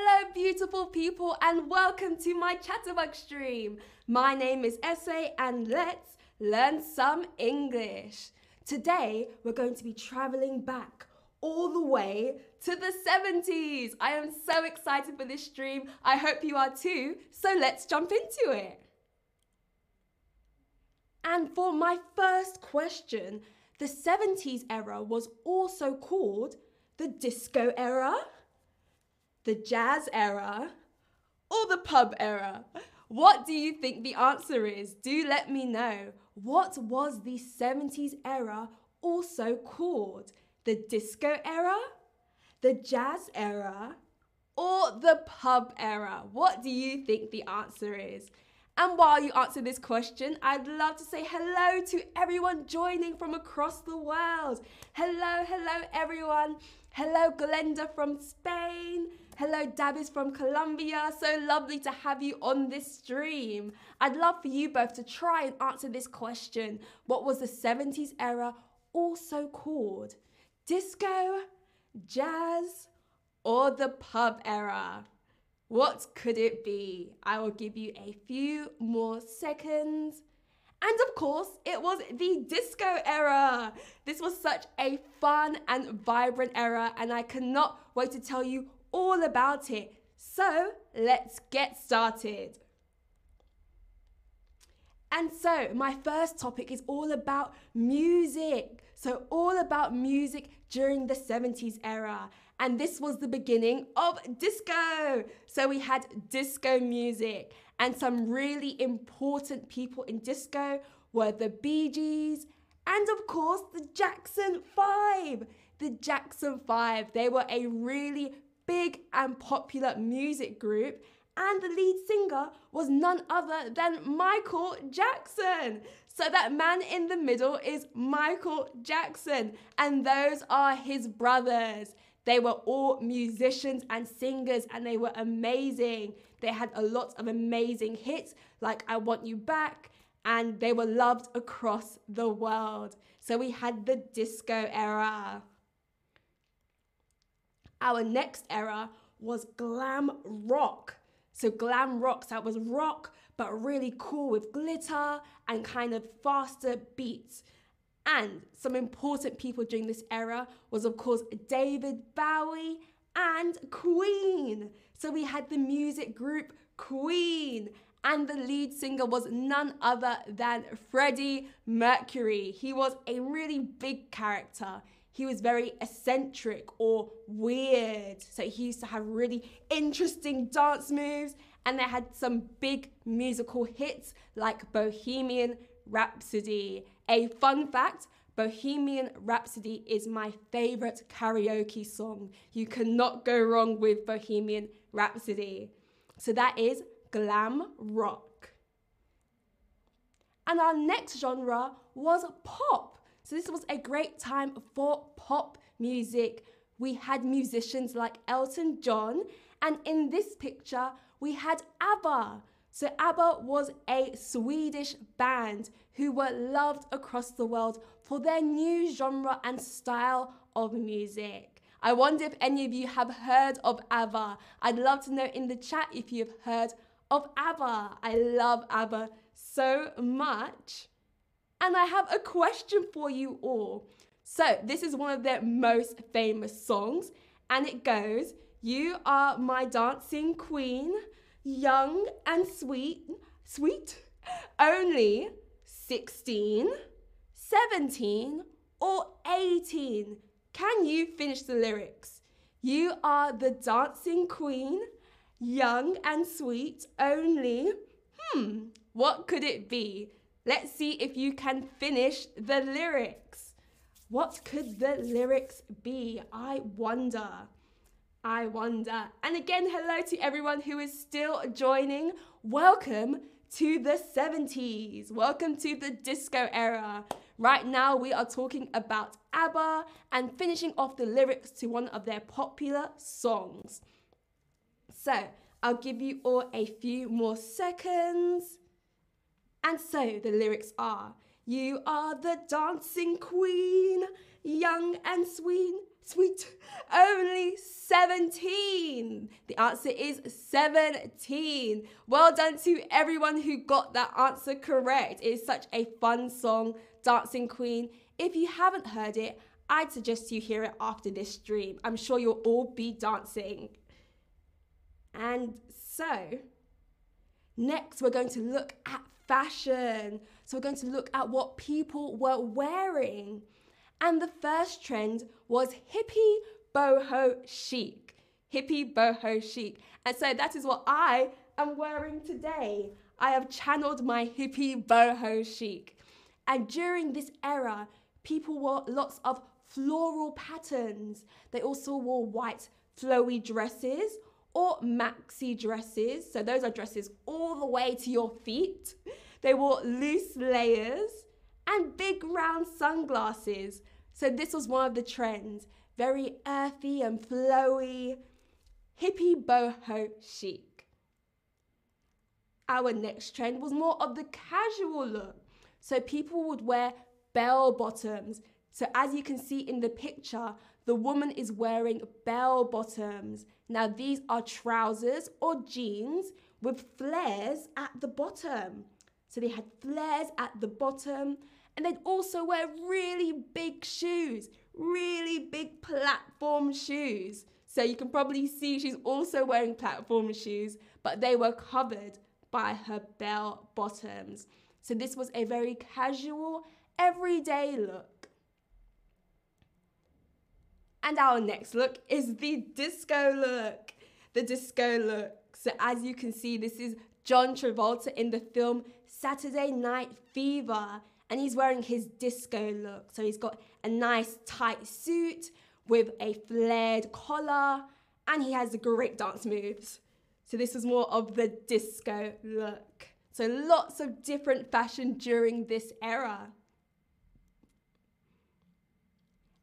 Hello, beautiful people, and welcome to my Chatterbug stream. My name is Essay, and let's learn some English. Today, we're going to be traveling back all the way to the 70s. I am so excited for this stream. I hope you are too. So let's jump into it. And for my first question, the 70s era was also called the disco era the jazz era, or the pub era? What do you think the answer is? Do let me know. What was the 70s era also called? The disco era, the jazz era, or the pub era? What do you think the answer is? And while you answer this question, I'd love to say hello to everyone joining from across the world. Hello, hello, everyone. Hello, Glenda from Spain. Hello, Dabis from Colombia. So lovely to have you on this stream. I'd love for you both to try and answer this question. What was the 70s era also called? Disco, jazz, or the pub era? What could it be? I will give you a few more seconds. And of course, it was the disco era. This was such a fun and vibrant era, and I cannot wait to tell you all about it. So let's get started. And so, my first topic is all about music. So, all about music during the 70s era. And this was the beginning of disco. So, we had disco music, and some really important people in disco were the Bee Gees and, of course, the Jackson Five. The Jackson Five, they were a really big and popular music group, and the lead singer was none other than Michael Jackson. So that man in the middle is Michael Jackson, and those are his brothers. They were all musicians and singers, and they were amazing. They had a lot of amazing hits like I Want You Back, and they were loved across the world. So we had the disco era. Our next era was glam rock. So glam rock, so that was rock, but really cool with glitter and kind of faster beats. And some important people during this era was, of course, David Bowie and Queen. So we had the music group Queen, and the lead singer was none other than Freddie Mercury. He was a really big character he was very eccentric or weird. So he used to have really interesting dance moves, and they had some big musical hits like Bohemian Rhapsody. A fun fact Bohemian Rhapsody is my favorite karaoke song. You cannot go wrong with Bohemian Rhapsody. So that is glam rock. And our next genre was pop. So this was a great time for pop music. We had musicians like Elton John, and in this picture, we had ABBA. So ABBA was a Swedish band who were loved across the world for their new genre and style of music. I wonder if any of you have heard of ABBA. I'd love to know in the chat if you've heard of ABBA. I love ABBA so much. And I have a question for you all. So, this is one of their most famous songs, and it goes You are my dancing queen, young and sweet, sweet, only 16, 17, or 18. Can you finish the lyrics? You are the dancing queen, young and sweet, only, hmm, what could it be? Let's see if you can finish the lyrics. What could the lyrics be? I wonder. I wonder. And again, hello to everyone who is still joining. Welcome to the 70s. Welcome to the disco era. Right now, we are talking about ABBA and finishing off the lyrics to one of their popular songs. So, I'll give you all a few more seconds. And so the lyrics are You are the dancing queen, young and sweet, sweet, only 17. The answer is 17. Well done to everyone who got that answer correct. It is such a fun song, Dancing Queen. If you haven't heard it, I'd suggest you hear it after this stream. I'm sure you'll all be dancing. And so, next we're going to look at fashion. So, we're going to look at what people were wearing. And the first trend was hippie boho chic. Hippie boho chic. And so that is what I am wearing today. I have channeled my hippie boho chic. And during this era, people wore lots of floral patterns. They also wore white flowy dresses or maxi dresses. So those are dresses all the way to your feet. They wore loose layers and big round sunglasses. So this was one of the trends. Very earthy and flowy, hippie boho chic. Our next trend was more of the casual look. So people would wear bell bottoms. So as you can see in the picture, the woman is wearing bell bottoms. Now these are trousers or jeans with flares at the bottom. So they had flares at the bottom and they'd also wear really big shoes, really big platform shoes. So you can probably see she's also wearing platform shoes, but they were covered by her bell bottoms. So this was a very casual, everyday look. And our next look is the disco look. The disco look. So as you can see, this is John Travolta in the film Saturday Night Fever and he's wearing his disco look. So he's got a nice tight suit with a flared collar and he has great dance moves. So this was more of the disco look. So lots of different fashion during this era.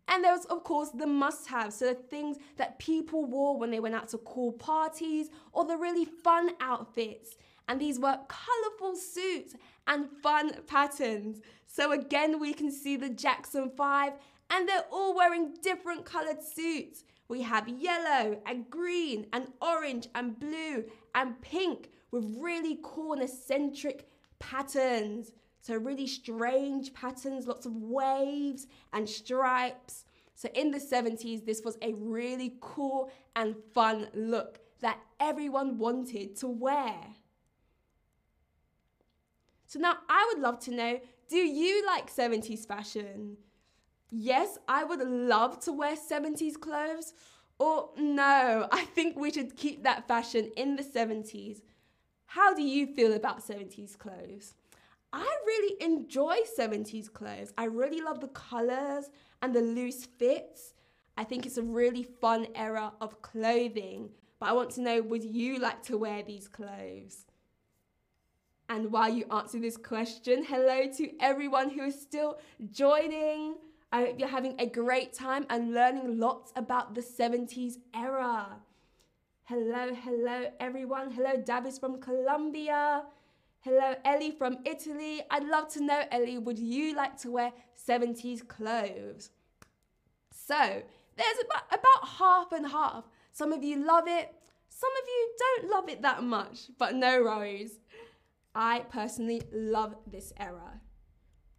And there was, of course, the must have. So the things that people wore when they went out to cool parties or the really fun outfits. And these were colourful suits and fun patterns. So again, we can see the Jackson 5 and they're all wearing different coloured suits. We have yellow and green and orange and blue and pink with really corner-centric patterns. So really strange patterns, lots of waves and stripes. So in the 70s, this was a really cool and fun look that everyone wanted to wear. So now I would love to know do you like 70s fashion? Yes, I would love to wear 70s clothes. Or no, I think we should keep that fashion in the 70s. How do you feel about 70s clothes? I really enjoy 70s clothes. I really love the colors and the loose fits. I think it's a really fun era of clothing. But I want to know would you like to wear these clothes? And while you answer this question, hello to everyone who is still joining. I hope you're having a great time and learning lots about the 70s era. Hello, hello, everyone. Hello, Davis from Colombia. Hello, Ellie from Italy. I'd love to know, Ellie, would you like to wear 70s clothes? So, there's about, about half and half. Some of you love it, some of you don't love it that much, but no worries. I personally love this era.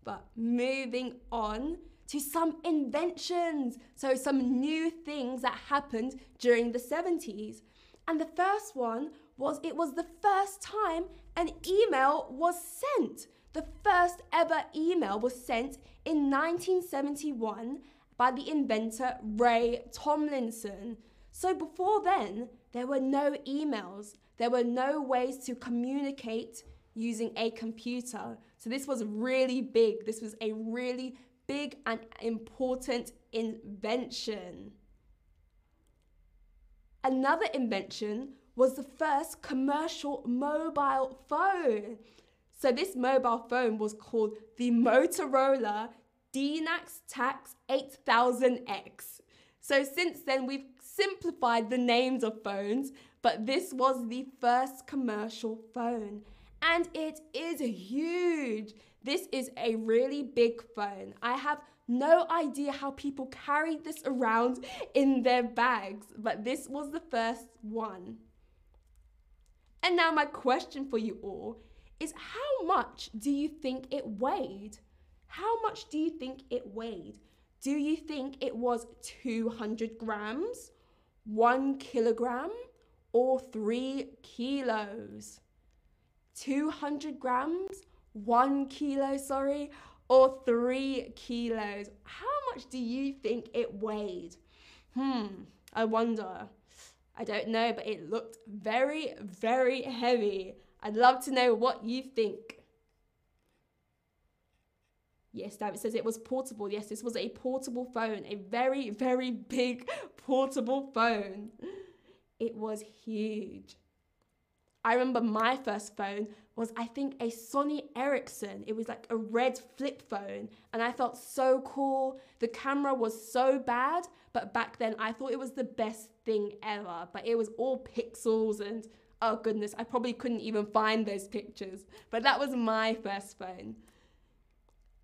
But moving on to some inventions. So, some new things that happened during the 70s. And the first one was it was the first time an email was sent. The first ever email was sent in 1971 by the inventor Ray Tomlinson. So before then, there were no emails, there were no ways to communicate using a computer. So this was really big. This was a really big and important invention. Another invention was the first commercial mobile phone. So this mobile phone was called the Motorola DynaTAC 8000X. So since then we've simplified the names of phones, but this was the first commercial phone and it is huge. This is a really big phone. I have no idea how people carried this around in their bags, but this was the first one. And now, my question for you all is how much do you think it weighed? How much do you think it weighed? Do you think it was 200 grams, one kilogram, or three kilos? 200 grams, one kilo, sorry, or three kilos. How much do you think it weighed? Hmm, I wonder. I don't know, but it looked very, very heavy. I'd love to know what you think. Yes, David says it was portable. Yes, this was a portable phone, a very, very big portable phone. It was huge. I remember my first phone was, I think, a Sony Ericsson. It was like a red flip phone, and I felt so cool. The camera was so bad, but back then I thought it was the best thing ever. But it was all pixels, and oh goodness, I probably couldn't even find those pictures. But that was my first phone.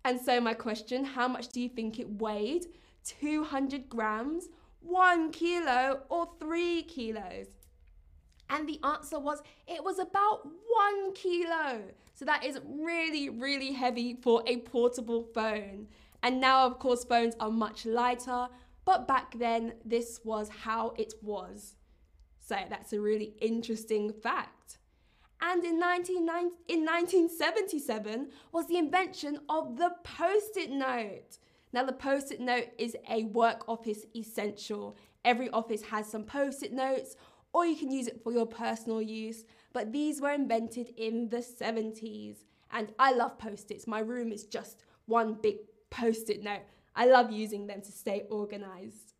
And so, my question how much do you think it weighed? 200 grams, one kilo, or three kilos? And the answer was it was about one kilo. So that is really, really heavy for a portable phone. And now, of course, phones are much lighter, but back then, this was how it was. So that's a really interesting fact. And in, 19, in 1977 was the invention of the post it note. Now, the post it note is a work office essential. Every office has some post it notes or you can use it for your personal use. But these were invented in the 70s. And I love post its. My room is just one big post it note. I love using them to stay organized.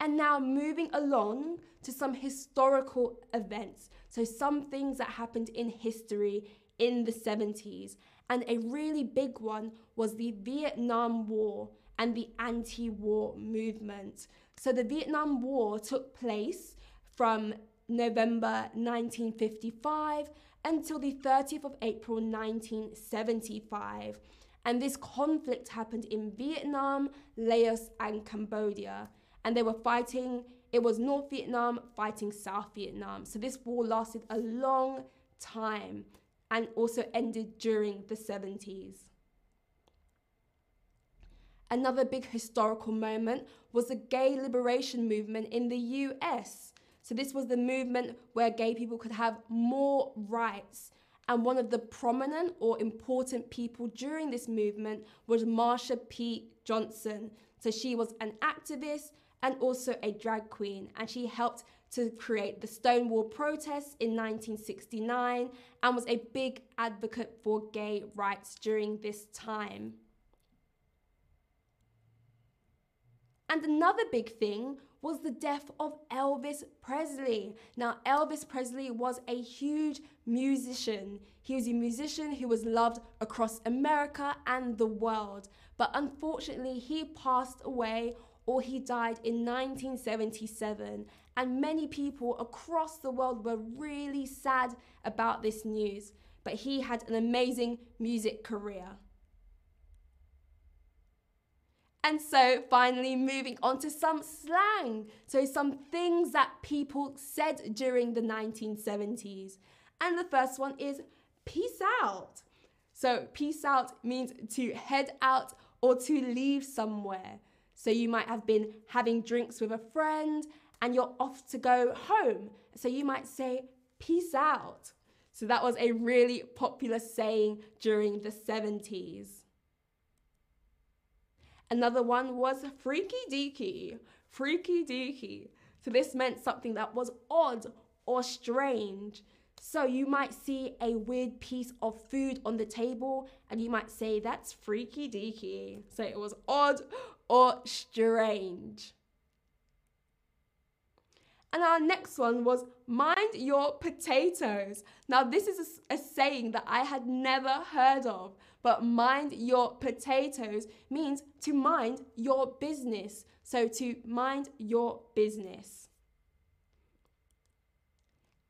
And now moving along to some historical events. So, some things that happened in history in the 70s. And a really big one was the Vietnam War and the anti war movement. So the Vietnam War took place from November 1955 until the 30th of April 1975. And this conflict happened in Vietnam, Laos, and Cambodia. And they were fighting, it was North Vietnam fighting South Vietnam. So this war lasted a long time and also ended during the 70s. Another big historical moment was the gay liberation movement in the US. So, this was the movement where gay people could have more rights. And one of the prominent or important people during this movement was Marsha P. Johnson. So, she was an activist and also a drag queen, and she helped to create the Stonewall protests in 1969 and was a big advocate for gay rights during this time. And another big thing was the death of Elvis Presley. Now, Elvis Presley was a huge musician. He was a musician who was loved across America and the world. But unfortunately, he passed away or he died in 1977. And many people across the world were really sad about this news. But he had an amazing music career. And so, finally, moving on to some slang. So, some things that people said during the 1970s. And the first one is peace out. So, peace out means to head out or to leave somewhere. So, you might have been having drinks with a friend and you're off to go home. So, you might say, peace out. So, that was a really popular saying during the 70s. Another one was freaky deaky. Freaky deaky. So this meant something that was odd or strange. So you might see a weird piece of food on the table and you might say that's freaky deaky. So it was odd or strange. And our next one was mind your potatoes. Now, this is a, a, saying that I had never heard of, but mind your potatoes means to mind your business. So, to mind your business.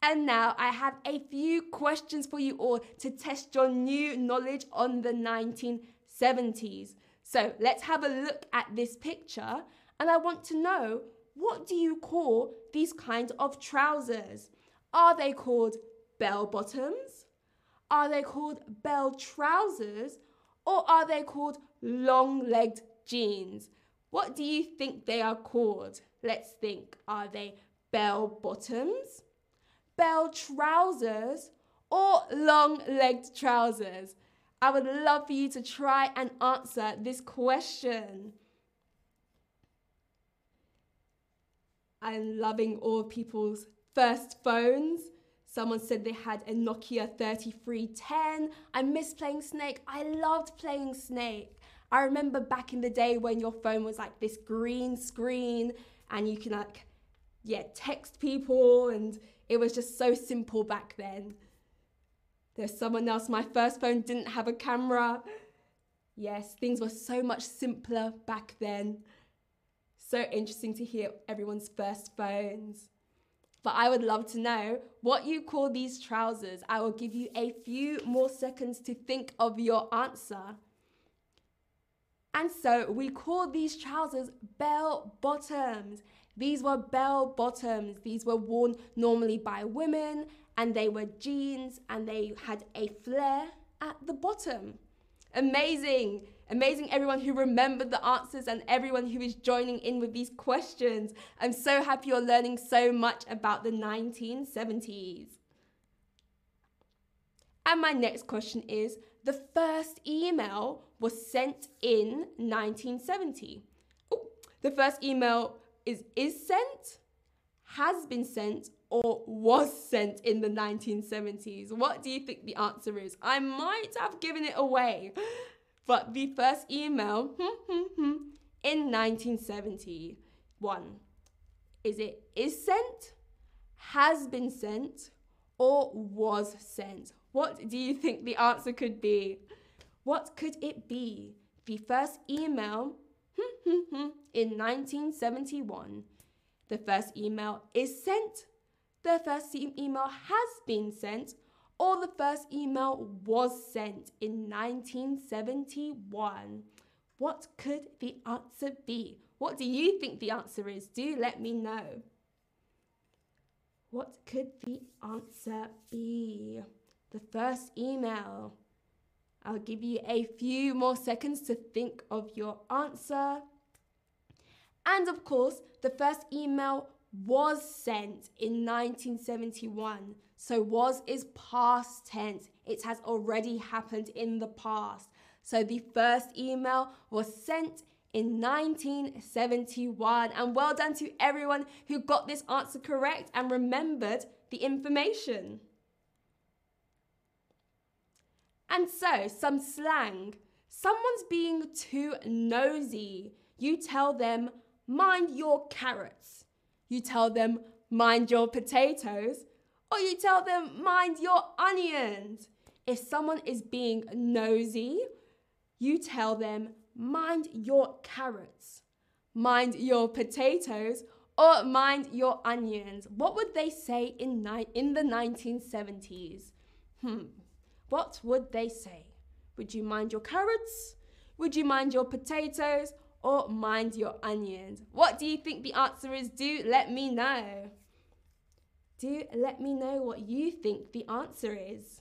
And now I have a few questions for you all to test your new knowledge on the 1970s. So let's have a look at this picture and I want to know what do you call these kinds of trousers? Are they called bell bottoms? Are they called bell trousers? Or are they called long legged jeans? What do you think they are called? Let's think. Are they bell bottoms, bell trousers, or long legged trousers? I would love for you to try and answer this question. I'm loving all people's first phones. Someone said they had a Nokia 3310. I miss playing Snake. I loved playing Snake. I remember back in the day when your phone was like this green screen and you can like, yeah, text people and it was just so simple back then. There's someone else, my first phone didn't have a camera. Yes, things were so much simpler back then. So interesting to hear everyone's first phones. But I would love to know what you call these trousers. I will give you a few more seconds to think of your answer. And so we call these trousers bell bottoms. These were bell bottoms. These were worn normally by women and they were jeans and they had a flare at the bottom. Amazing. Amazing, everyone who remembered the answers and everyone who is joining in with these questions. I'm so happy you're learning so much about the 1970s. And my next question is the first email was sent in 1970. Ooh, the first email is is sent, has been sent, or was sent in the 1970s? What do you think the answer is? I might have given it away. But the first email hmm, hmm, hmm, in 1971 is it is sent, has been sent, or was sent? What do you think the answer could be? What could it be? The first email in 1971. The first email is sent. The first email has been sent or the first email was sent in 1971. What could the answer be? What do you think the answer is? Do let me know. What could the answer be? The first email. I'll give you a few more seconds to think of your answer. And of course, the first email was sent in 1971. So was is past tense. It has already happened in the past. So the first email was sent in 1971. And well done to everyone who got this answer correct and remembered the information. And so, some slang. Someone's being too nosy. You tell them, mind your carrots. You tell them, mind your potatoes or you tell them, mind your onions. If someone is being nosy, you tell them, mind your carrots, mind your potatoes, or mind your onions. What would they say in, ni- in the 1970s? Hmm, what would they say? Would you mind your carrots? Would you mind your potatoes? Or mind your onions? What do you think the answer is? Do let me know do let me know what you think the answer is.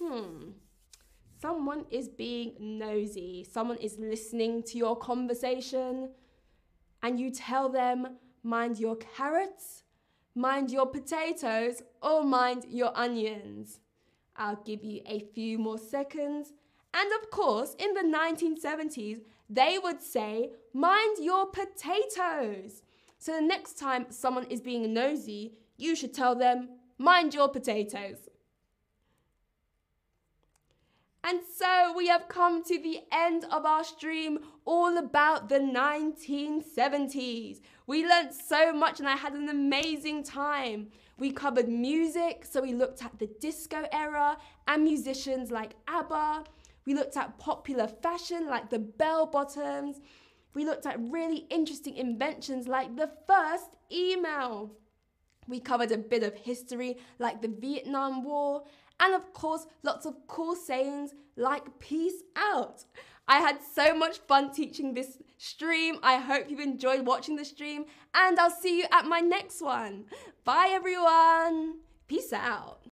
Hmm. Someone is being nosy. Someone is listening to your conversation, and you tell them, mind your carrots, mind your potatoes, or mind your onions. I'll give you a few more seconds. And of course, in the 1970s, they would say, mind your potatoes. So the next time someone is being nosy, you should tell them, mind your potatoes. And so we have come to the end of our stream all about the 1970s. We learnt so much and I had an amazing time. We covered music, so we looked at the disco era and musicians like ABBA. We looked at popular fashion like the bell bottoms. We looked at really interesting inventions like the first email. We covered a bit of history like the Vietnam War, and of course, lots of cool sayings like peace out. I had so much fun teaching this stream. I hope you've enjoyed watching the stream, and I'll see you at my next one. Bye, everyone. Peace out.